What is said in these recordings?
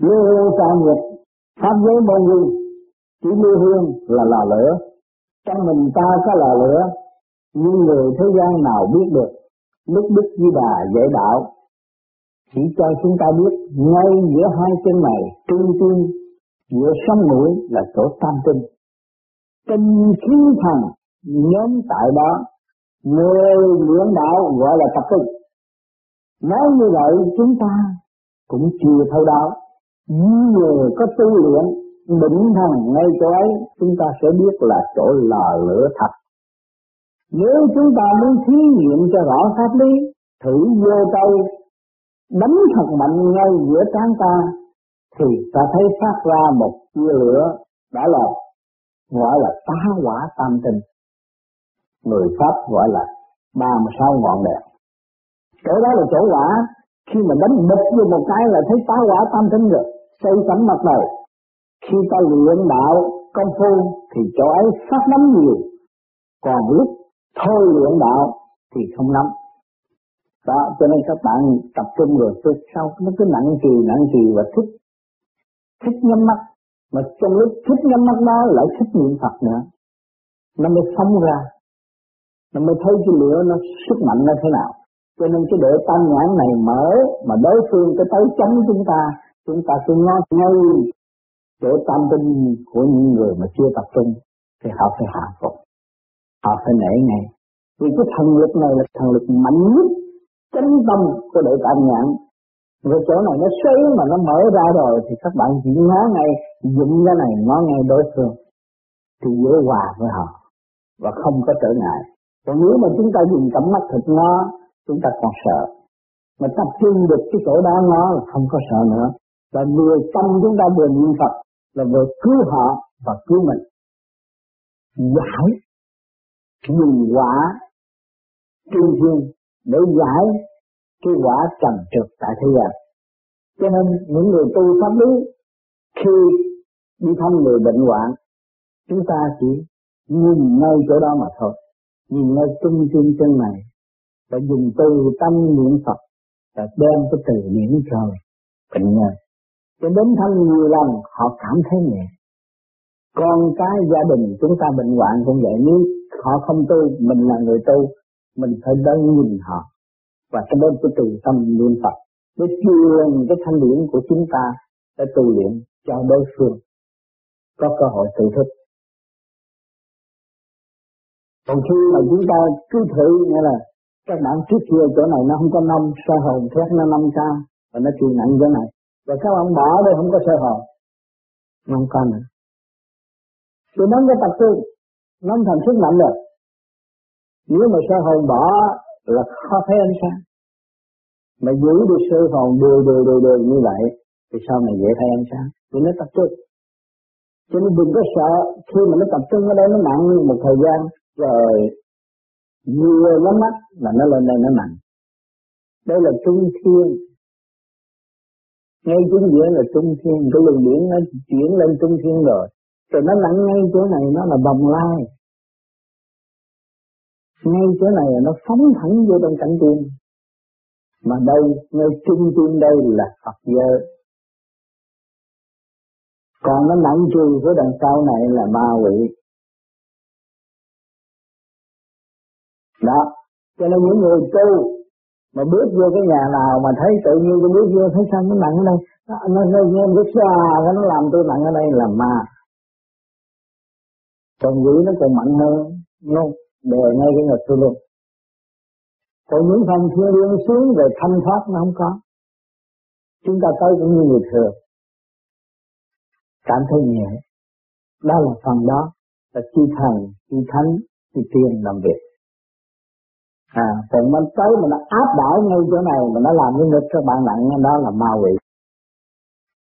Lưu hương xa nghiệp, pháp giới môn hương, chỉ lưu hương là lò lửa. Trong mình ta có lò lửa, nhưng người thế gian nào biết được. Lúc Đức Di Đà dạy đạo, chỉ cho chúng ta biết ngay giữa hai chân này trung tim giữa sống mũi là chỗ tam tinh tinh khí thần nhóm tại đó người luyện đạo gọi là tập trung nói như vậy chúng ta cũng chưa thấu đáo người có tu luyện định thần ngay chỗ ấy, chúng ta sẽ biết là chỗ lò lửa thật. Nếu chúng ta muốn thí nghiệm cho rõ pháp lý, thử vô tay đánh thật mạnh ngay giữa trán ta, thì ta thấy phát ra một tia lửa đã là, gọi là tá quả tam tinh. Người pháp gọi là ba mươi sáu ngọn đèn. Chỗ đó là chỗ quả khi mà đánh bịch vô một cái là thấy tá quả tam tinh rồi xây tấm mặt này. Khi ta luyện đạo công phu, thì chỗ ấy phát nắm nhiều. Còn lúc thôi luyện đạo, thì không nắm đó, cho nên các bạn tập trung rồi tôi sau nó cứ nặng trì nặng trì và thích thích nhắm mắt. Mà trong lúc thích nhắm mắt đó, lại thích niệm Phật nữa. Nó mới sống ra. Nó mới thấy cái lửa nó sức mạnh nó thế nào. Cho nên cái độ tam nhãn này mở, mà đối phương cái tới chấm chúng ta chúng ta cứ ngó ngay chỗ tâm tinh của những người mà chưa tập trung, thì họ phải hạ phục. Họ phải nể ngay vì cái thần lực này là thần lực mạnh nhất, chánh tâm của đội tam nhãn. Rồi chỗ này nó xoáy mà nó mở ra rồi, thì các bạn chỉ ngó ngay dụng cái này ngó ngay đối phương, thì dễ hòa với họ, và không có trở ngại. Còn nếu mà chúng ta dùng tầm mắt thật ngó, chúng ta còn sợ. Mà tập trung được cái chỗ đó ngó là không có sợ nữa và vừa tâm chúng ta vừa niệm Phật là vừa cứu họ và cứu mình giải dùng quả trung thiên để giải cái quả trầm trượt tại thế gian. Cho nên những người tu pháp lý khi đi thăm người bệnh hoạn, chúng ta chỉ nhìn ngay chỗ đó mà thôi, nhìn ngay trung tim chân này, và dùng từ tâm niệm Phật, và đem cái từ niệm trời bệnh nhân. Cho đến thăm nhiều lần họ cảm thấy nhẹ. Con cái gia đình chúng ta bệnh hoạn cũng vậy, nếu họ không tu, mình là người tu, mình phải đến nhìn họ và cái đó cái từ tâm niệm Phật để truyền cái thanh điển của chúng ta để tu luyện cho đối phương có cơ hội tự thức. Còn khi mà chúng ta cứ thử nghĩa là các bạn trước kia chỗ này nó không có năm sơ hồn thét nó năm xa và nó chịu nặng chỗ này và các bạn bỏ đây không có sơ hồn nó không có nữa. Thì nó có tập trung nó thành sức mạnh rồi. Nếu mà sơ hồn bỏ là khó thấy ánh sáng. Mà giữ được sơ hồn đều đều đều đều như vậy thì sau này dễ thấy ánh sáng? Vì nó tập trung cho nên đừng có sợ khi mà nó tập trung ở đây nó nặng một thời gian rồi vừa nó mắt là nó lên đây nó nặng. Đây là trung thiên ngay chính giữa là trung thiên, cái luồng điển nó chuyển lên trung thiên rồi. Rồi nó nặng ngay chỗ này, nó là bồng lai. Ngay chỗ này là nó phóng thẳng vô trong cảnh tiên. Mà đây, ngay trung thiên đây là Phật giới. Còn nó nặng trừ của đằng sau này là ma quỷ. Đó. Cho nên những người tu mà bước vô cái nhà nào mà thấy tự nhiên tôi bước vô, thấy sao nó nặng ở đây? Nó nó nó nghe một cái xa nó làm tôi nặng ở đây là ma. Còn dữ nó còn mạnh hơn luôn. đè ngay cái ngực tôi luôn. Còn những phần thiên liên xuống về thanh thoát nó không có. Chúng ta tới cũng như người thường. Cảm thấy nhẹ. Đó là phần đó là chi thần, chi thánh, chi tiên làm việc à còn mình tới mà nó áp đảo ngay chỗ này mà nó làm cái ngực các bạn nặng, đó là ma quỷ.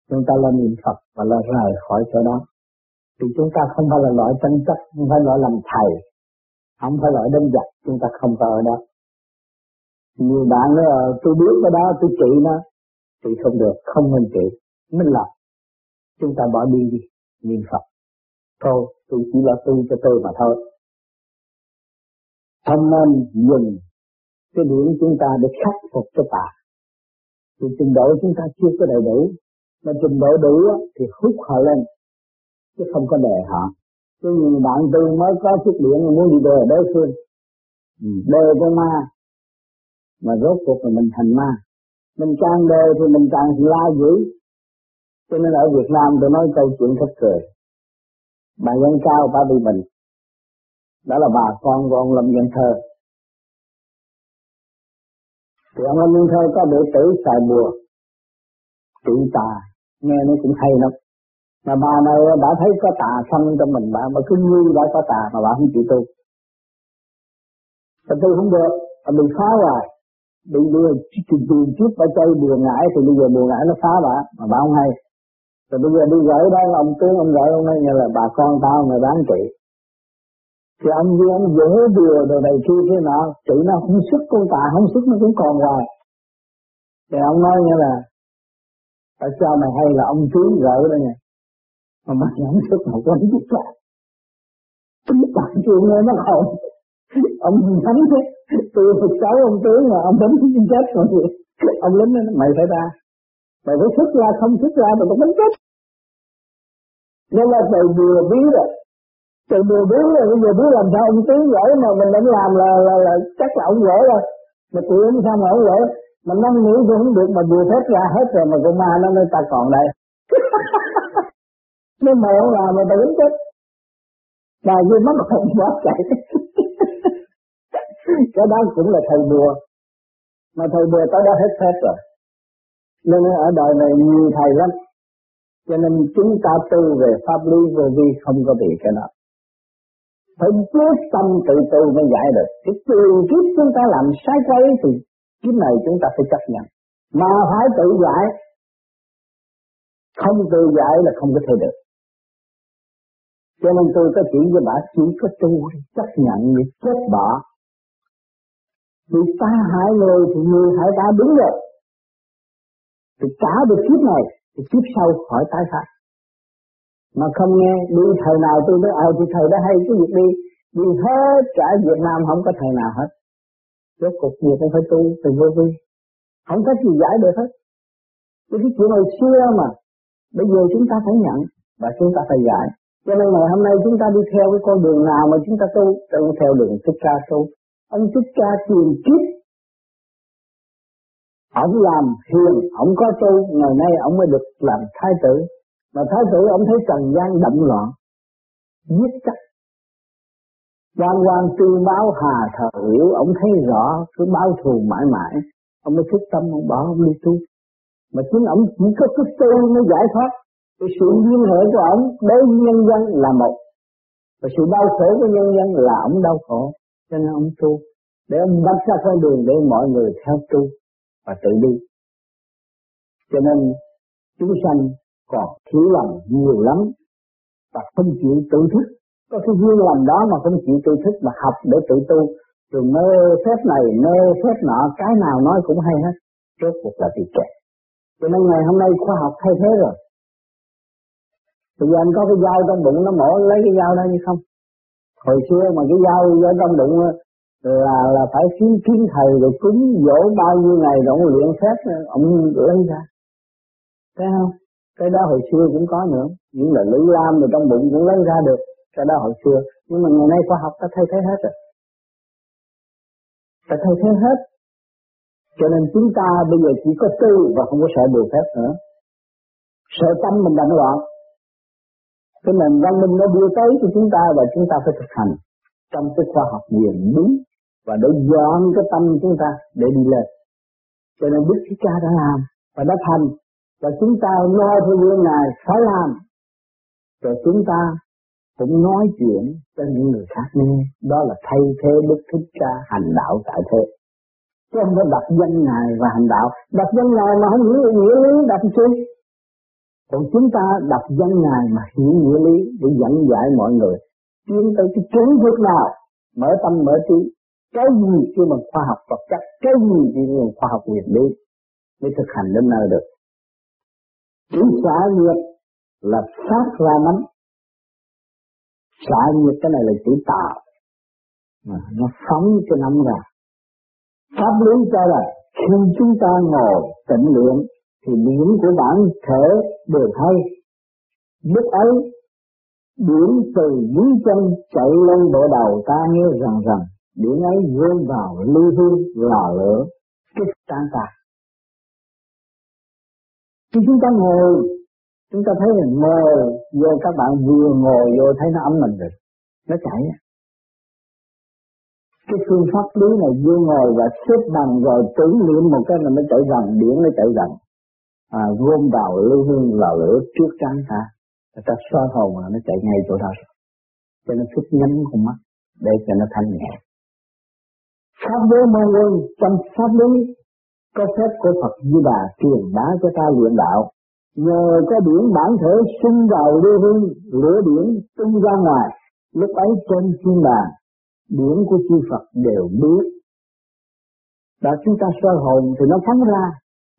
Chúng ta lên niệm Phật và lên rời khỏi chỗ đó. Thì chúng ta không phải là loại tranh chấp, không phải loại làm thầy, không phải loại đánh giặc chúng ta không phải ở đó. Nhiều bạn nói ờ, tôi biết cái đó, tôi trị nó, thì không được, không nên trị. Mình là chúng ta bỏ đi đi, niệm Phật. Thôi, tôi chỉ là tu cho tôi mà thôi không nên dùng cái điểm chúng ta để khắc phục cho tà thì trình độ chúng ta chưa có đầy đủ mà trình độ đủ thì hút họ lên chứ không có đè họ. Chứ nhiều bạn tu mới có chiếc điện muốn đi đè đối phương ừ, đè con ma mà rốt cuộc là mình thành ma. Mình càng đè thì mình càng la dữ. Cho nên ở Việt Nam tôi nói câu chuyện thật cười. Bà dân cao bà bị bệnh đó là bà con của ông Lâm Dân Thơ. Thì ông Lâm Dân Thơ có đệ tử xài bùa. Trị tà, nghe nó cũng hay lắm. Mà bà này bà thấy có tà xâm trong mình bà, mà cứ như bà có tà mà bà không chịu tu. Và tu không được bà bị phá hoài. Bị đưa tiền trước bà chơi bùa ngải, thì bây giờ bùa ngải nó phá bà, mà bà không hay. Rồi bây giờ đi gửi đó, ông tướng ông gửi ông nói như là bà con tao mày bán trị thì anh như anh dễ đùa đồ này kia thế nọ tự nó không sức, con tà không sức nó cũng còn hoài. Thì ông nói như là, tại sao mày hay là ông tướng gỡ đó nha mà mày không sức mà có biết là tính bạn chuyện nghe nó không, ông đánh thế từ Phật sáu ông tướng mà ông đánh chết còn gì ông lính nói, mày phải ra. Mày phải xuất ra, không xuất ra mày cũng đánh chết. Nên là từ vừa biết rồi từ vừa bốn rồi bây giờ biết làm sao ông tiến gửi mà mình vẫn làm là là, là chắc là ông gửi rồi. Mà tụi em sao mà ông gửi mà năm nghĩ cũng không được mà vừa phép ra hết rồi mà con ma nó nói ta còn đây. Nhưng mày không làm mà tao đánh chết. Bà như mất hồn quá chạy. Cái đó cũng là thầy bùa mà thầy bùa tới đó hết phép rồi. Nên ở đời này nhiều thầy lắm. Cho nên chúng ta tu về pháp lý vô vi không có bị cái nào phải quyết tâm tự tu mới giải được. Cái tiền kiếp chúng ta làm sai quay thì kiếp này chúng ta phải chấp nhận. Mà phải tự giải. Không tự giải là không có thể được. Cho nên tôi có chỉ với bà, chỉ có tu chấp nhận, để chết bỏ. Vì ta hại người thì người hại ta đúng rồi. Thì trả được kiếp này, thì kiếp sau khỏi tái phát mà không nghe, đi thời nào tôi nói ờ thì thời đó hay cái việc đi. Đi hết cả Việt Nam không có thời nào hết. Rốt cuộc gì cũng phải tu, từ vô vi. Không có gì giải được hết. Cái chuyện hồi xưa mà, bây giờ chúng ta phải nhận và chúng ta phải giải. Cho nên ngày hôm nay chúng ta đi theo cái con đường nào mà chúng ta tu tự theo đường thích ca tu. Ông thích ca truyền kiếp. Ông làm hiền, ông có tu, ngày nay ông mới được làm thái tử mà thái tử, ông thấy trần gian động loạn, giết chắc. Quan quan tư báo hà thờ hiểu, ông thấy rõ, cứ báo thù mãi mãi, ông mới thức tâm, ông bảo ông đi tu. Mà chính ông chỉ có cái tu mới giải thoát. Cái sự liên hệ của ông đối với nhân dân là một. Và sự đau khổ của nhân dân là ông đau khổ. Cho nên ông tu. Để ông bắt ra con đường để mọi người theo tu và tự đi. Cho nên chúng sanh còn thiếu lầm nhiều lắm. Và không chịu tự thức. Có cái duyên lầm đó mà không chịu tự thức mà học để tự tu. Rồi mơ phép này, mơ phép nọ, cái nào nói cũng hay hết. Rốt cuộc là bị kẹt cho nên ngày hôm nay khoa học thay thế rồi. Bây giờ anh có cái dao trong bụng nó mổ, lấy cái dao đó như không? Hồi xưa mà cái dao ở trong bụng là là phải xin kiến thầy rồi cúng dỗ bao nhiêu ngày rồi ông luyện phép, ông lấy ra. Thấy không? Cái đó hồi xưa cũng có nữa. Những là lưỡi lam rồi trong bụng cũng lấy ra được. Cái đó hồi xưa. Nhưng mà ngày nay khoa học ta thay thế hết rồi. Ta thay thế hết. Cho nên chúng ta bây giờ chỉ có tư và không có sợ điều phép nữa. Sợ tâm mình động loạn. Cái nền văn minh nó đưa tới cho chúng ta và chúng ta phải thực hành trong cái khoa học quyền đúng và để dọn cái tâm chúng ta để đi lên. Cho nên Đức Thích Ca đã làm và đã thành và chúng ta lo theo gương Ngài, phải làm. Rồi chúng ta cũng nói chuyện cho những người khác nghe. Đó là thay thế Đức Thích Ca hành đạo tại thế. Chứ không có đặt danh Ngài và hành đạo. Đặt danh Ngài mà không hiểu nghĩa lý đặt chi? Còn chúng ta đặt danh Ngài mà hiểu nghĩa lý để dẫn dạy mọi người. Tiến tới cái kiến thức nào? Mở tâm, mở trí. Cái gì kêu bằng khoa học vật chất? Cái gì kêu bằng khoa học nguyên lý? Mới thực hành đến nơi được? Chữ xả nhiệt là phát ra nắm xả nhiệt cái này là chữ tạo. Mà nó phóng cho nắm ra. Pháp lý cho là khi chúng ta ngồi tịnh luyện thì điểm của bản thể đều hay lúc ấy, điểm từ dưới chân chạy lên bộ đầu ta nghe rằng rằng, điểm ấy rơi vào lưu hương là lửa, kích tan tạc khi chúng ta ngồi chúng ta thấy là ngồi vô các bạn vừa ngồi vô thấy nó ấm mình rồi nó chảy. Cái phương pháp lý này vô ngồi và xếp bằng rồi tưởng niệm một cái là nó chạy dần điển nó chạy dần. À, gom vào lưu hương là lửa trước trán ta. Người ta xoa hồn là nó chạy ngay chỗ đó. Rồi cho nên phút nhắm con mắt để cho nó thanh nhẹ. Pháp lý môn quân trong pháp lý có phép của Phật Di Đà truyền bá cho ta luyện đạo. Nhờ có điển bản thể sinh vào lưu hương, lửa điển tung ra ngoài, lúc ấy trên thiên đàng điển của chư Phật đều biết. Đã chúng ta soi hồn thì nó phóng ra,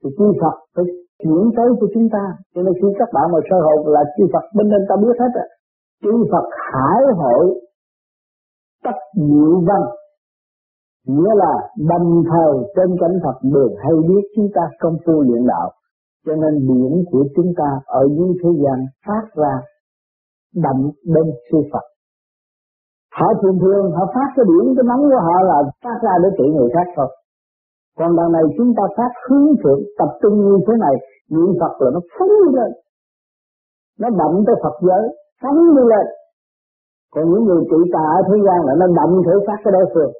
thì chư Phật phải chuyển tới của chúng ta. Cho nên khi các bạn mà soi hồn là chư Phật, bên nên ta biết hết á chư Phật hải hội, tất diệu văn nghĩa là đồng thời trên cảnh Phật đều hay biết chúng ta công phu luyện đạo. Cho nên điển của chúng ta ở dưới thế gian phát ra đậm bên sư Phật. Họ thường thường họ phát cái điển cái nóng của họ là phát ra để trị người khác thôi. Còn đằng này chúng ta phát hướng thượng, tập trung như thế này, niệm Phật là nó phóng lên. Nó đậm tới Phật giới, phóng đi lên. Còn những người trị tà ở thế gian là nó đậm thể phát cái đối phương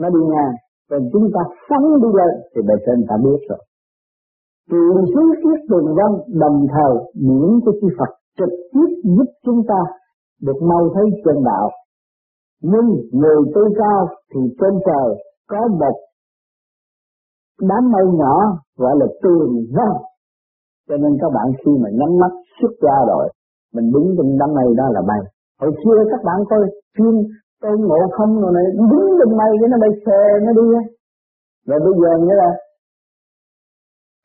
nó đi ngang còn chúng ta phóng đi lên, thì bề trên ta biết rồi. Truyền xuống tiết tường văn đồng thời điển của chư Phật trực tiếp giúp chúng ta được mau thấy chân đạo. Nhưng người tu cao thì trên trời có một đám mây nhỏ, gọi là tường văn cho nên các bạn khi mà nhắm mắt xuất ra rồi, mình đứng trên đám mây đó là bay hồi xưa các bạn coi phim tôi ngộ không rồi này đứng lên mây cái nó bay xe nó đi rồi bây giờ nghĩa là,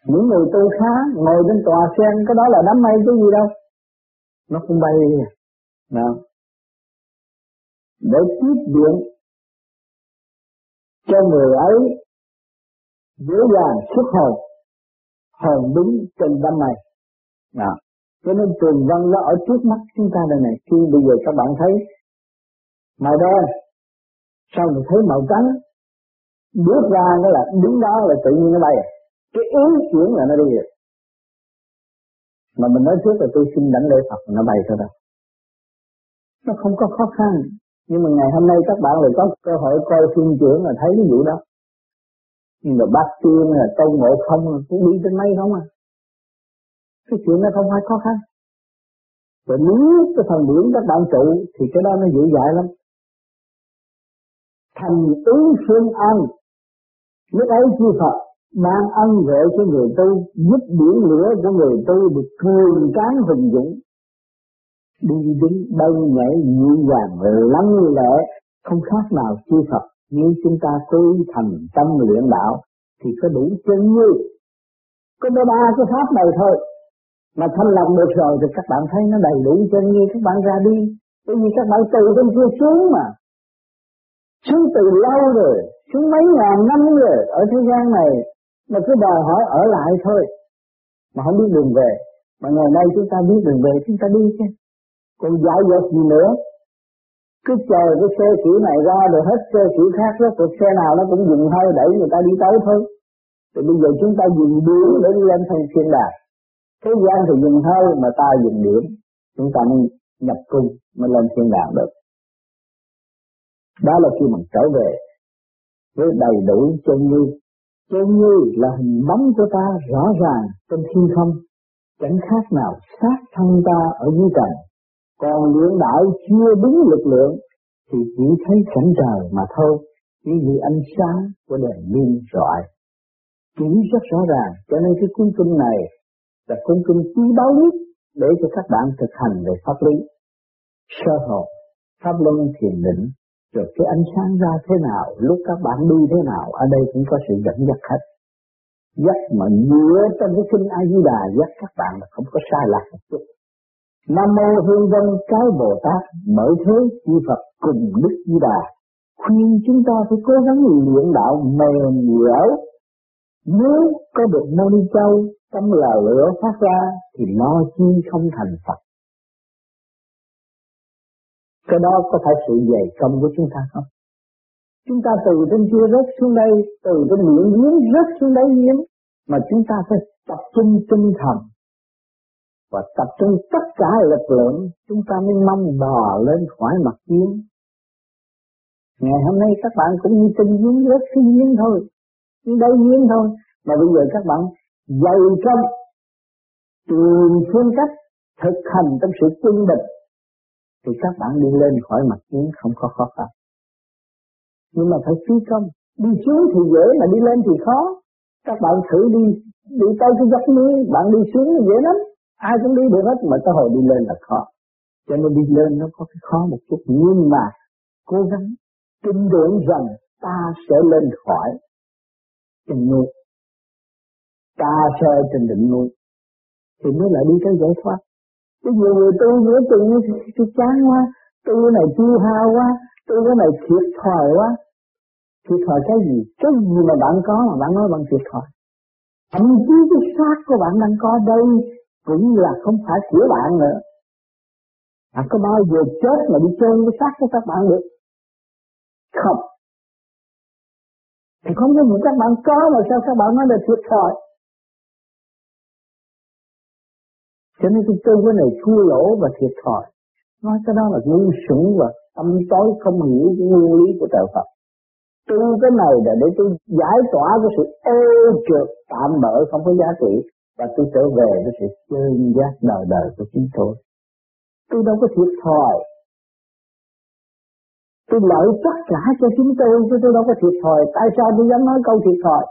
những người tu khá ngồi trên tòa sen, cái đó là đám mây cái gì đâu. Nó không bay đi nào. Để tiếp điện cho người ấy dễ dàng xuất hồn hồn đứng trên đám mây. Nào. Cho nên trường văn nó ở trước mắt chúng ta đây này. Khi bây giờ các bạn thấy màu đen sau mình thấy màu trắng, bước ra nó là đứng đó là tự nhiên nó bay à. cái ý chuyển là nó đi rồi mà mình nói trước là tôi xin đảnh lễ Phật, nó bay thôi đâu. Nó không có khó khăn. Nhưng mà ngày hôm nay các bạn lại có cơ hội coi phim trưởng là thấy cái vụ đó. Nhưng mà bác tiên là tôn ngộ không cũng đi trên mây không à. Cái chuyện nó không phải khó khăn. Và nếu cái phần điển các bạn trụ, thì cái đó nó dễ dãi lắm thành ứng phương an. Lúc ấy chư Phật mang ân huệ cho người tu, giúp biển lửa của người tu được cường tráng hùng dũng. Đi đứng bay nhảy dịu dàng lắng lẽ không khác nào chư Phật. Nếu chúng ta tu thành tâm luyện đạo, thì có đủ chân như. Có ba cái pháp này thôi. Mà thanh lọc được rồi thì các bạn thấy nó đầy đủ chân như các bạn ra đi. Bởi vì các bạn từ bên kia xuống mà xuống từ lâu rồi xuống mấy ngàn năm rồi ở thế gian này, mà cứ đòi hỏi ở lại thôi. Mà không biết đường về. Mà ngày nay chúng ta biết đường về, chúng ta đi chứ. Còn giải dột gì nữa? Cứ chờ cái xe kiểu này ra rồi hết xe kiểu khác đó cuộc xe nào nó cũng dùng hơi đẩy người ta đi tới thôi. Thì bây giờ chúng ta dùng điểm để đi lên thành thiên đàng. Thế gian thì dùng hơi mà ta dùng điểm chúng ta mới nhập cung, mới lên thiên đàng được đó là khi mình trở về với đầy đủ chân như chân như là hình bóng của ta rõ ràng trên thiên không. Chẳng khác nào sát thân ta ở dưới trần. Còn luyện đạo chưa đúng lực lượng thì chỉ thấy cảnh trời mà thôi. Chỉ vì ánh sáng của đèn pin rọi. Chỉ rất rõ ràng, cho nên cái cuốn kinh này là cuốn kinh quý báu nhất để cho các bạn thực hành về pháp lý. Sơ hồn, pháp luân thiền định rồi cái ánh sáng ra thế nào, lúc các bạn đi thế nào, ở đây cũng có sự dẫn dắt hết. Dắt mà dựa trong cái kinh A Di Đà dắt các bạn là không có sai lạc một chút. Nam mô Hương Vân cái Bồ Tát bởi thế chư Phật cùng Đức Di Đà khuyên chúng ta phải cố gắng luyện đạo mềm dẻo. Nếu có được Mô Ni Châu tâm là lửa phát ra, thì nó chi không thành Phật. Cái đó có phải sự dày công của chúng ta không? Chúng ta từ trên kia rớt xuống đây, từ trên miệng giếng rớt xuống đáy giếng, mà chúng ta phải tập trung tinh thần và tập trung tất cả lực lượng chúng ta mới mong bò lên khỏi mặt giếng. Ngày hôm nay các bạn cũng như trên giếng rớt xuống giếng thôi, xuống đây giếng thôi, mà bây giờ các bạn dày công tìm phương cách thực hành trong sự quân bình thì các bạn đi lên khỏi mặt giếng không có khó khăn. Nhưng mà phải chú công đi xuống thì dễ, mà đi lên thì khó. Các bạn thử đi đi tới cái giấc núi, bạn đi xuống thì dễ lắm. Ai cũng đi được hết, mà tới hồi đi lên là khó. Cho nên đi lên nó có cái khó một chút. Nhưng mà cố gắng tin tưởng rằng ta sẽ lên khỏi tình nuôi. ta sẽ trên định núi. Thì mới lại đi tới giải thoát. Bây giờ người tu giữa chừng tôi chán quá, tu cái này tiêu hao quá, tu cái này thiệt thòi quá. Thiệt thòi cái gì? Cái gì mà bạn có mà bạn nói bằng thiệt thòi? Thậm chí cái xác của bạn đang có đây cũng là không phải của bạn nữa. Bạn có bao giờ chết mà đi chôn cái xác của các bạn được? Không. Thì không có những các bạn có mà sao các bạn nói là thiệt thòi? Cho nên cái tu cái này thua lỗ và thiệt thòi. Nói cái đó là ngu xuẩn và tâm tối không hiểu cái nguyên lý của trời Phật. Tu cái này là để tôi giải tỏa cái sự ô trượt tạm bỡ không có giá trị và tôi trở về với sự chân giác đời đời của chính tôi. Tôi đâu có thiệt thòi. Tôi lợi tất cả cho chúng tôi, chứ tôi đâu có thiệt thòi. Tại sao tôi dám nói câu thiệt thòi?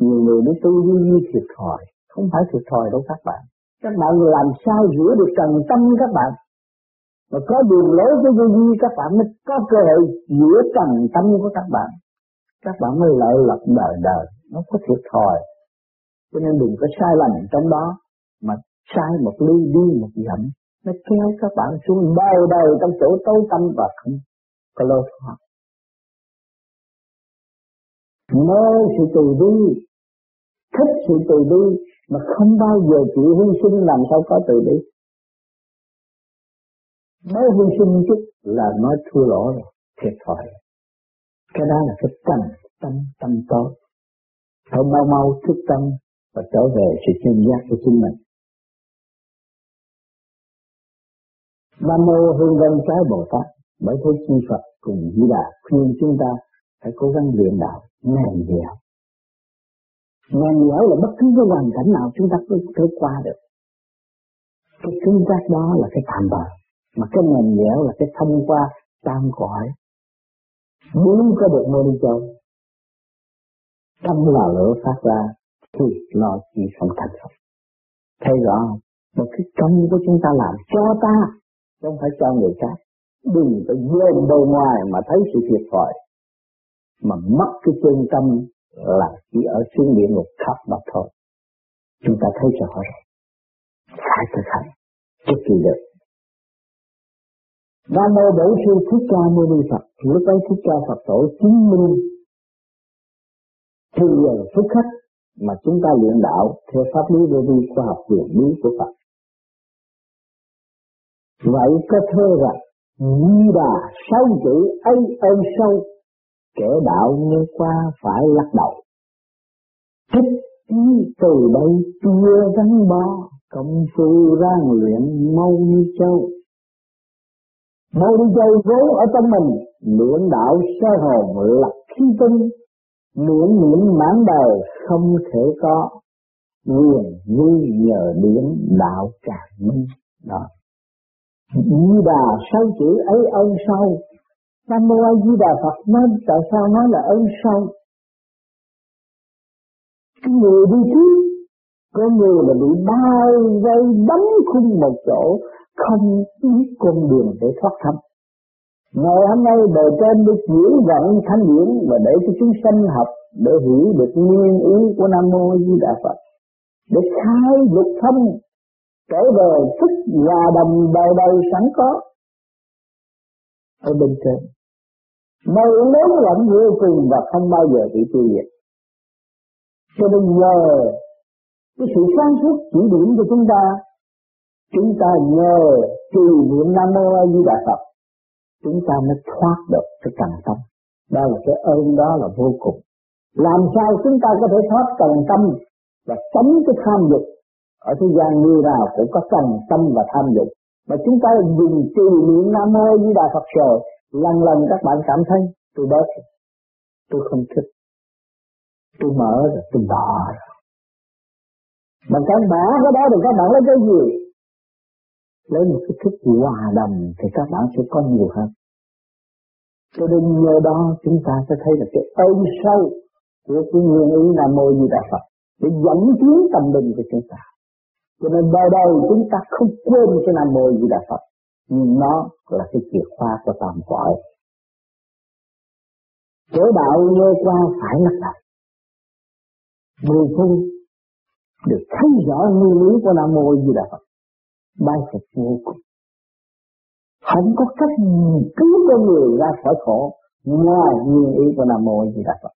Nhiều người nói tôi như thiệt thòi không phải thiệt thòi đâu các bạn. Các bạn làm sao rửa được trần tâm các bạn? Và có đường lối với vô vi, các bạn mới có cơ hội rửa trần tâm của các bạn. Các bạn mới lợi lập đời đời. Nó có thiệt thòi. Cho nên đừng có sai lầm trong đó, mà sai một ly đi một dặm, nó kéo các bạn xuống bao đời trong chỗ tối tâm và không có lối thoát. Mơ sự từ bi, thích sự từ bi mà không bao giờ chịu hy sinh làm sao có từ bi. Nói hy sinh chút là nói thua lỗ rồi, thiệt thòi. Cái đó là cái tâm tâm tâm tốt phải mau mau thức tâm và trở về sự chân giác của chính mình. Nam mô hương văn trái Bồ Tát, bởi thế chi Phật cùng Di Đà khuyên chúng ta phải cố gắng luyện đạo ngày dẻo Nhàn nhẽo là bất cứ cái hoàn cảnh nào chúng ta cũng thể qua được. Cái cứng giác đó là cái tạm bờ. Mà cái nhàn nhẽo là cái thông qua tam cõi. Muốn có được mô đi châu. Tâm là lửa phát ra thì lo chỉ không thành công. Thấy rõ không? Một cái công của chúng ta làm cho ta, không phải cho người khác. Đừng có dồn đâu ngoài mà thấy sự thiệt thòi. Mà mất cái chân tâm là chỉ ở xuống địa ngục khắp mà thôi. Chúng ta thấy rõ rồi. Phải thực hành. Trước kỳ được. Nam mô Bổn Sư Thích Ca Mâu Ni Phật. Lúc ấy Thích Ca Phật tổ chứng minh thư dần phúc khách mà chúng ta luyện đạo theo pháp lý vô vi khoa học quyền lý của Phật. Vậy có thơ rằng, Di Đà sáu chữ ấy ơn sâu kẻ đạo nghe qua phải lắc đầu. Thích ý từ đây chưa gắn bó, công phu rang luyện mau như châu. Mau như châu vốn ở trong mình, luyện đạo sơ hồn lập khí tinh, miễn miễn mãn đời không thể có, quyền như nhờ điển đạo càng minh. Đó. Di đà sáu chữ ấy ông sau. Nam Mô A Di Đà Phật nói tại sao nói là ơn sâu? Cái người đi trước, có người là bị bao vây đấm khung một chỗ, không biết con đường để thoát thân. Ngày hôm nay bề trên được giữ vận thanh điển và để cho chúng sanh học để hiểu được nguyên ý của Nam Mô A Di Đà Phật. Để khai dục thông trở về thức hòa đồng đời đời sẵn có ở bên trên mơ lớn lẫn vô cùng và không bao giờ bị tiêu diệt. Cho nên nhờ cái sự sáng suốt chỉ điểm cho chúng ta chúng ta nhờ trì niệm nam mô a di đà phật, chúng ta mới thoát được cái trần tâm. Đó là cái ơn đó là vô cùng. Làm sao chúng ta có thể thoát trần tâm và tránh cái tham dục? Ở thế gian như nào cũng có trần tâm và tham dục. Mà chúng ta dùng trì niệm nam mô a di đà phật rồi lần lần các bạn cảm thấy tôi bớt tôi không thích. Tôi mở rồi tôi bỏ rồi mà các bạn cái đó thì các bạn lấy cái gì? Lấy một cái thức hòa đồng thì các bạn sẽ có nhiều hơn. Cho nên nhờ đó chúng ta sẽ thấy là cái ơn sâu của cái nguyên ý là Mô Di Đà Phật để dẫn tiến tâm linh của chúng ta. Cho nên bao đời chúng ta không quên cái Nam Mô Di Đà Phật, nhưng nó là cái chìa khóa của tam cõi. Chỗ đạo nghe qua phải lắc đầu người tu được thấy rõ nguyên lý của Nam Mô Di Đà Phật. Bài phục vô cùng. Không có cách cứu con người ra khỏi khổ ngoài nguyên lý của Nam Mô Di Đà Phật.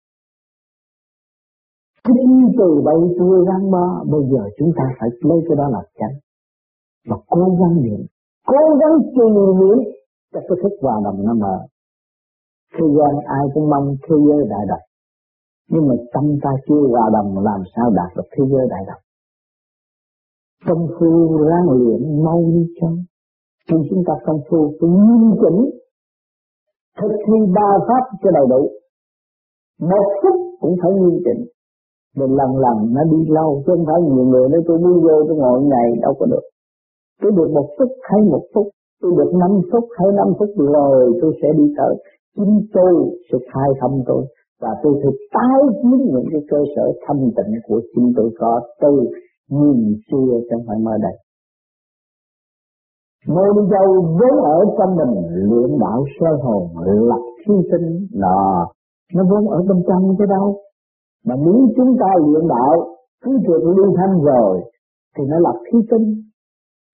Chính từ bây giờ gắn bó, bây giờ chúng ta phải lấy cái đó là chánh. Và cố gắng niệm, cố gắng trì niệm cho cái thức hòa đồng nó mở. Thế gian ai cũng mong thế giới đại đồng. Nhưng mà tâm ta chưa hòa đồng, làm sao đạt được thế giới đại đồng. Công phu ráng luyện mau đi chăng khi chúng ta công phu phải nghiêm chỉnh, thực thi ba pháp cho đầy đủ một phút cũng phải nghiêm chỉnh rồi lần lần nó đi lâu chứ không phải nhiều người nói tôi đi vô tôi ngồi ngày đâu có được tôi được một phút hay một phút, tôi được năm phút hay năm phút rồi, tôi sẽ đi tới. Chính tôi sẽ khai thông tôi và tôi thực tái kiến những cái cơ sở thanh tịnh của chính tôi có từ nhìn xưa trong phải mơ đây. Ngôi đi vốn ở trong mình luyện đạo sơ hồn, lập hy sinh đó nó vốn ở bên trong chứ đâu. Mà nếu chúng ta luyện đạo, cứ được liên thanh rồi, thì nó lập hy sinh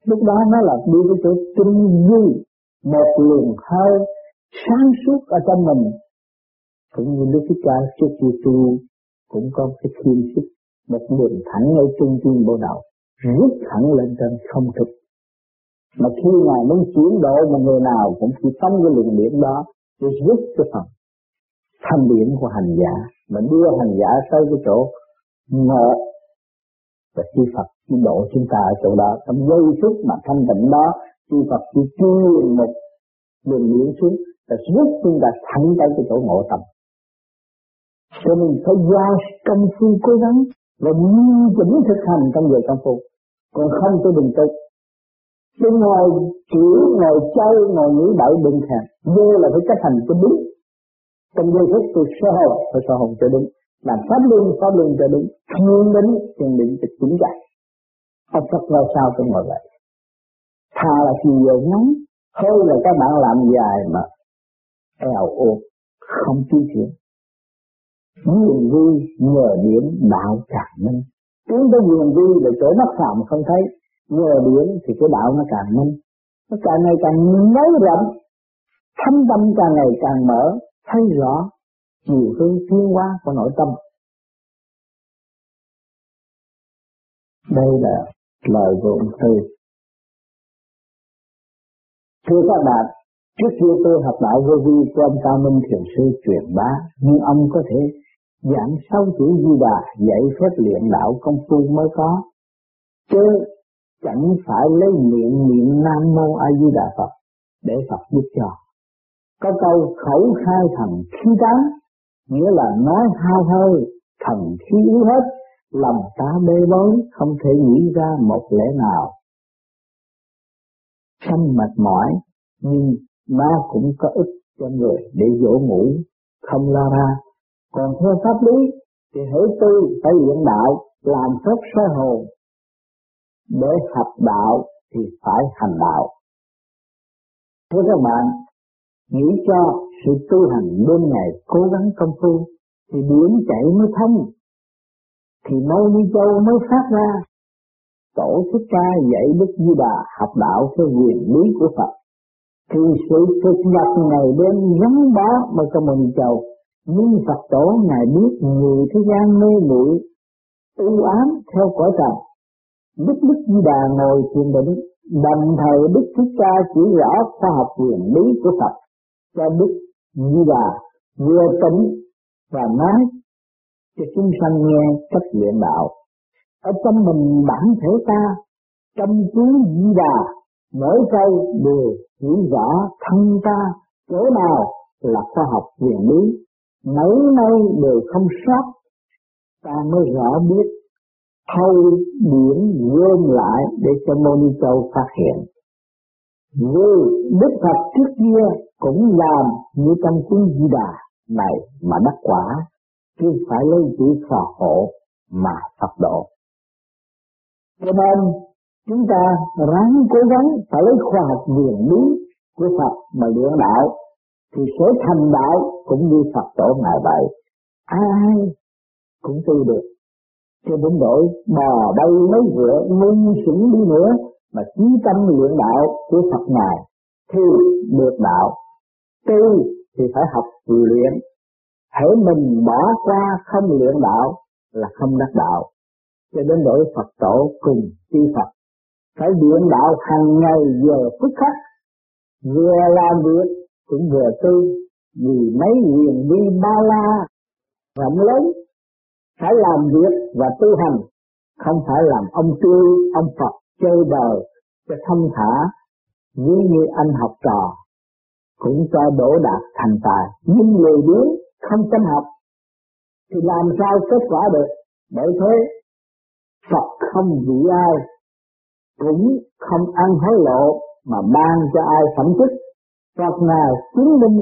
lúc đó nó là đi cái chỗ tinh duy một luồng hơi sáng suốt ở trong mình. Cũng như Đức Thích Ca trước khi tu cũng có cái thiên sức một đường thẳng ở trung tâm bộ đầu rút thẳng lên trên không thực. Mà khi ngài muốn chuyển độ một người nào cũng chỉ tâm cái luồng điện đó để rút cái phần thanh điển của hành giả, mà đưa hành giả tới cái chỗ ngộ và chư Phật chỉ độ chúng ta ở chỗ đó trong giây phút mà thanh tịnh đó chư Phật chỉ truyền một đường điện xuống và giúp chúng ta thẳng tới cái chỗ ngộ tâm cho nên phải giao công phu cố gắng và nghiêm chỉnh thực hành trong giờ công phu còn không tôi đừng tục Tôi ngồi chửi, ngồi chơi, ngồi nghĩ bậy đừng thèm. Vô là phải cách hành cho đúng. Trong giây phút tôi sơ hồn, tôi sơ hồn cho đúng. Làm pháp luân, pháp luân cho đúng. Thiên định, thiên định cho chính giác Ông Phật nói sao cũng ngồi vậy. Thà là chiều giờ ngắn, hơn là các bạn làm dài mà. Eo ô không chi chuyện. Quyền vi nhờ điểm đạo càng minh. Tiến tới quyền vi là chỗ mắt phạm không thấy, nhờ điển thì cái đạo nó càng minh. Nó càng ngày càng nới rộng. Thâm tâm càng ngày càng mở thấy rõ chiều hướng tiến hóa của nội tâm. Đây là lời của ông Tư thưa các bạn trước kia tôi học đạo vô vi của ông Cao Minh Thiền Sư truyền bá nhưng ông có thể giảng sáu chữ di đà dạy phép luyện đạo công phu mới có. Chứ chẳng phải lấy miệng niệm Nam Mô A Di Đà Phật để Phật giúp cho. Có câu khẩu khai thần khí tán, nghĩa là nói hao hơi, thần khí yếu hết, lòng ta bê bối, không thể nghĩ ra một lẽ nào. Sanh mệt mỏi, nhưng nó cũng có ích cho người để dỗ ngủ, không lo ra. Còn theo pháp lý, thì hỡi tư phải luyện đạo, làm phép soi hồn, để học đạo thì phải hành đạo. Thưa các bạn, nghĩ cho sự tu hành đêm ngày cố gắng công phu thì biển chảy mới thông, thì mâu ni châu mới phát ra. Tổ thích ca dạy Đức Di Đà học đạo theo quyền lý của Phật. Thì sự thực nhập ngày đêm gắn bó mà có mình ni châu. Nhưng Phật tổ Ngài biết người thế gian mê muội u ám theo cõi trần đức đức di đà ngồi thiền định đồng thời đức thích ca chỉ rõ khoa học quyền lý của phật cho đức như là vừa tỉnh và nói cho chúng sanh nghe cách luyện đạo ở trong mình bản thể ta, trong chú di đà, mỗi câu đều hiểu rõ thân ta, chỗ nào là khoa học quyền lý mấy nay đều không sót, ta mới rõ biết thâu điển gom lại để cho môn Châu phát hiện. Vì Đức Phật trước kia cũng làm như trong cuốn Di Đà này mà đắc quả, chứ phải lấy chữ phò hộ mà Phật độ. Cho nên chúng ta ráng cố gắng phải lấy khoa học quyền lý của Phật mà luyện đạo thì sẽ thành đạo cũng như Phật tổ ngài vậy. Ai cũng tu được cho đến đổi bò bay lấy vựa nâng sững đi nữa mà chí tâm luyện đạo của Phật ngài thì được đạo tu thì phải học luyện. Hãy mình bỏ qua không luyện đạo là không đắc đạo. Cho đến đổi Phật tổ cùng chư Phật phải luyện đạo hàng ngày giờ phút khắc, vừa làm việc cũng vừa tu, vì mấy quyền đi ba la rộng lớn. Phải làm việc và tu hành, không phải làm ông tư, ông Phật chơi đời cho thông thả nếu như anh học trò cũng cho đổ đạt thành tài. Nhưng người biếng không tâm học thì làm sao kết quả được? Bởi thế Phật không vị ai cũng không ăn hối lộ mà ban cho ai phẩm chức. Phật nào chứng minh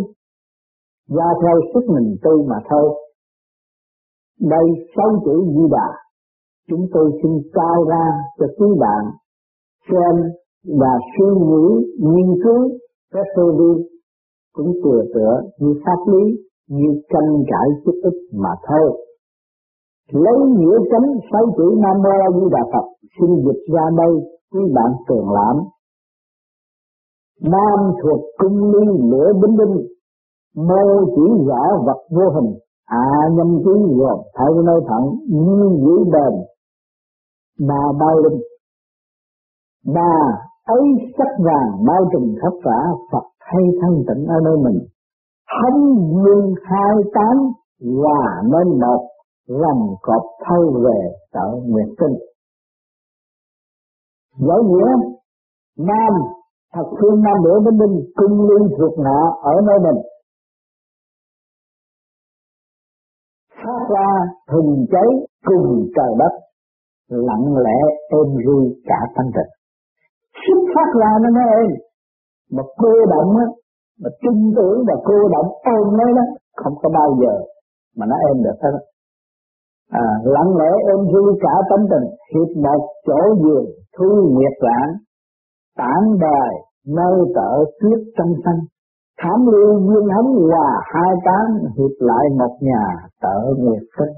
do theo sức mình tu mà thôi. Đây sáu chữ Di Đà, chúng tôi xin trao ra cho quý bạn xem và suy nghĩ nghiên cứu các tôi vi cũng tựa tựa như pháp lý như tranh cãi chút ít mà thôi. Lấy nghĩa chánh sáu chữ Nam Mô A Di Đà Phật xin dịch ra đây quý bạn tường lãm. Nam thuộc cung ly lửa bính binh, mô chỉ giả vật vô hình, à nhâm khí gồm thấy nơi thẳng như giữ bền mà bao linh mà ấy sắc vàng bao trùm khắp cả Phật hay thanh tịnh ở nơi mình. Thánh dương hai tám hòa nên một lòng cọp thâu về tự nguyện sinh Dẫu nghĩa, nam thật phương nam nữ với minh cung ly thuộc ngạ ở nơi mình. Phát ra thùng cháy cùng trời đất, lặng lẽ êm ru cả tâm tình. Xuất phát ra nó mới êm mà cô động á mà tin tưởng và cô động ôm nó đó không có bao giờ mà nó êm được hết à, lặng lẽ em thu cả tâm tình hiệp một chỗ giường thu nguyệt lãng tản đời nơi tở tuyết trong xanh Thám lưu duyên hấm hòa hai tán hiệp lại một nhà tở nguyệt sinh.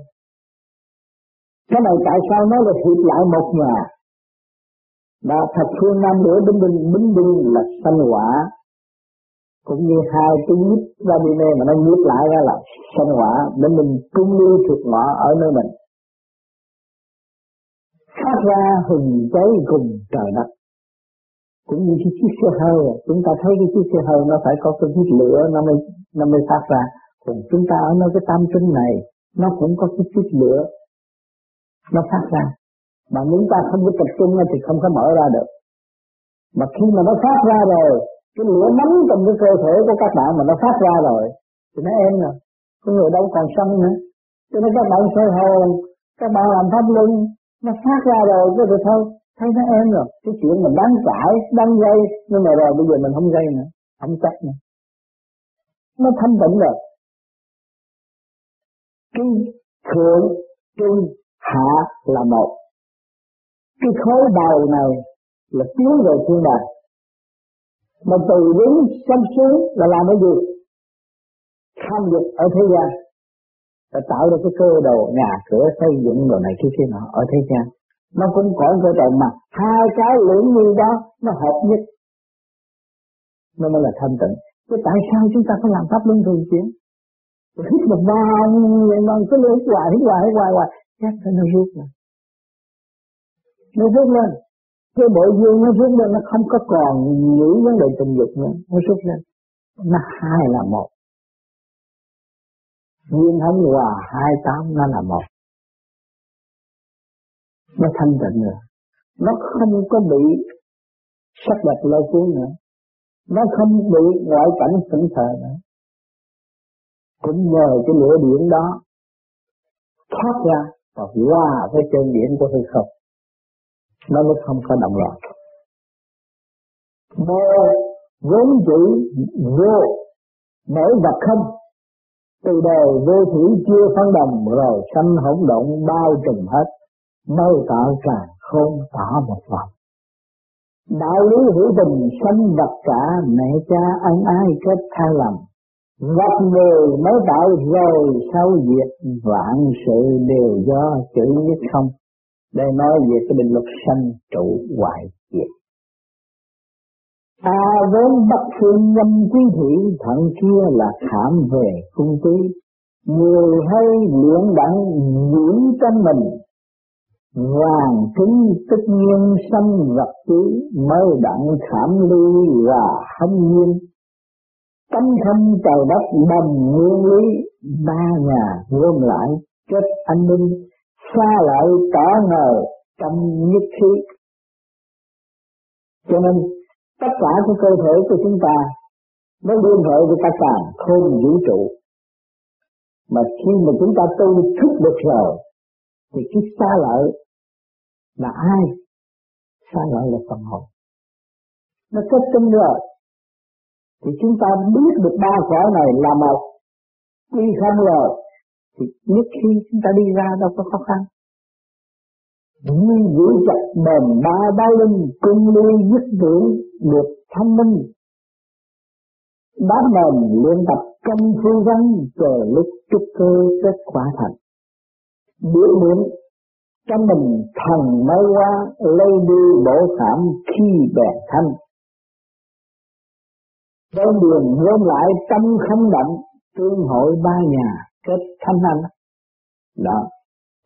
Cái này tại sao nói là hiệp lại một nhà? Và thật phương Nam bữa bính binh, bính binh là sanh quả. Cũng như hai cái nhíp ra đi mê mà nó nhíp lại ra là sanh quả. Để mình trung lưu thuộc ngọ ở nơi mình. Phát ra hừng cháy cùng trời đất. Cũng như cái chiếc xe hơi. Chúng ta thấy cái chiếc xe hơi nó phải có cái chiếc lửa nó mới nó mới phát ra. Còn chúng ta ở nơi cái tam tinh này nó cũng có cái chiếc lửa. Nó phát ra mà chúng ta không có tập trung thì không có mở ra được. Mà khi mà nó phát ra rồi, cái lửa nóng trong cái cơ thể của các bạn mà nó phát ra rồi, thì nó em rồi cái người đâu còn sân nữa. Cho nên các bạn soi hồn, các bạn làm pháp luân, nó phát ra rồi cái được thôi, thấy nó em rồi. Cái chuyện mình đáng cãi đáng gây, nhưng mà rồi bây giờ mình không gây nữa, không chắc nữa. Nó thanh tịnh rồi. Cái thượng trung hạ là một cái khối đầu này là tiến về thiên đàng. Mà từ đứng sanh xuống là làm cái gì? Tham dục ở thế gian. Để tạo ra cái cơ đồ, nhà cửa, xây dựng đồ này kia kia nọ ở thế gian. Nó cũng có cơ đồ mà hai cái lưỡng như đó nó hợp nhất. Nó mới là thanh tịnh. Chứ tại sao chúng ta phải làm pháp luân thường chuyển? Hít một vòng vậy mà cứ lưỡng hoài, hít hoài hít hoài hoài. Chắc nó rút rồi nó rút lên. Cái bộ dương nó rút lên, nó không có còn giữ vấn đề tình dục nữa. Nó rút lên. Nó hai là một. Nguyên hấn hòa hai tám, nó là một. Nó thanh tịnh rồi nó không có bị sắc đẹp lôi cuốn nữa. Nó không bị ngoại cảnh sững sờ nữa. Cũng nhờ cái lửa điện đó thoát ra và hòa với chân điện của hư không nó mới không có động loạn mơ vốn chữ vô, nổi vật không. Từ đời vô thủy chưa phân đồng, rồi sanh hỗn động bao trùm hết. Mới tạo càng không tả một vòng đạo lý hữu tình sanh vật cả, mẹ cha ân ái kết tha lầm. Vật người mới tạo rồi, sau diệt vạn sự đều do chữ nhất không đây nói về cái định luật sanh trụ hoại diệt. Ta vốn bất phương nhâm quý thị thận kia là khảm về cung tí Người hay luyện đặng dưỡng trong mình vàng kính tất nhiên sanh vật trí Mới đặng khảm ly và hâm nhiên tâm không trời đất đồng nguyên lý, Ba nhà gom lại, kết anh minh. Xa lại tỏ ngờ trong nhất khí. Cho nên, tất cả cái cơ thể của chúng ta, nó liên hệ với cả càng không vũ trụ. Mà khi mà chúng ta tu thức được rồi, thì cái xa lợi là ai? Xa lợi là phần hồn. Nó kết tinh rồi thì chúng ta biết được ba cõi này là một. Quy không rồi thì nhất khi chúng ta đi ra đâu có khó khăn. Nhưng giữ chặt bền ba ba linh cung lưu dứt dưỡng được thanh minh. Đáp mềm luyện tập công phu văn chờ lúc trúc cơ kết quả thành. Biểu niệm trong mình thần mới qua lấy đi bộ phạm khi bè thanh đơn đường gom lại tâm không động, tương hội ba nhà cái thanh anh đó.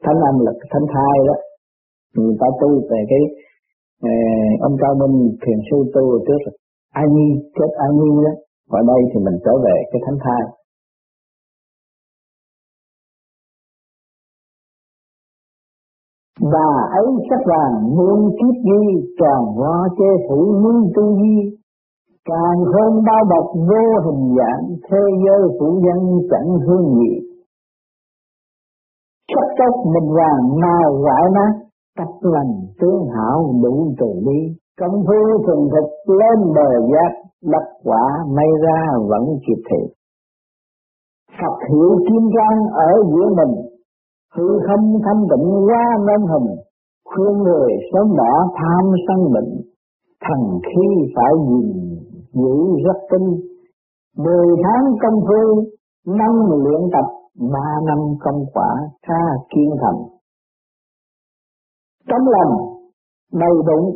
Thanh anh là thanh thai đó. Người ta tu về cái eh, ông cao minh thiền sư tu trước ai nhi chết ai nhi đó. Ở đây thì mình trở về cái thánh thai. Bà ấy sắc vàng muôn kiếp di tròn vo che phủ muôn tư duy. Càng hơn bao bọc vô hình dạng thế giới phủ dân chẳng hương gì sắc tóc mình vàng nào ngoại nát tập lành tướng hảo đủ từ bi. Công phu thuần thực lên bờ giác, đắc quả may ra vẫn kịp thị. Phật hiệu kim trang ở giữa mình, hư không thanh tịnh qua nên hình khuyên người sớm bỏ tham sân bệnh. Thần khi phải nhìn giữ rất tinh, mười tháng công phu năm luyện tập ba năm công quả tha kiên thành. Tấm lòng đầy đủ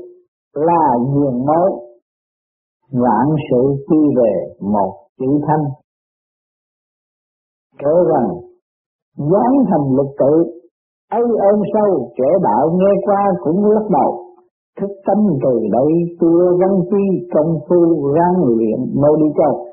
là nguồn mới. Vạn sự quy về một chữ thanh. Kể rằng dán thành lục tự ấy ơn sâu, kẻ đạo nghe qua cũng lắc đầu. Thức tâm từ đây, tua văn chi công phu rang luyện mới đi châu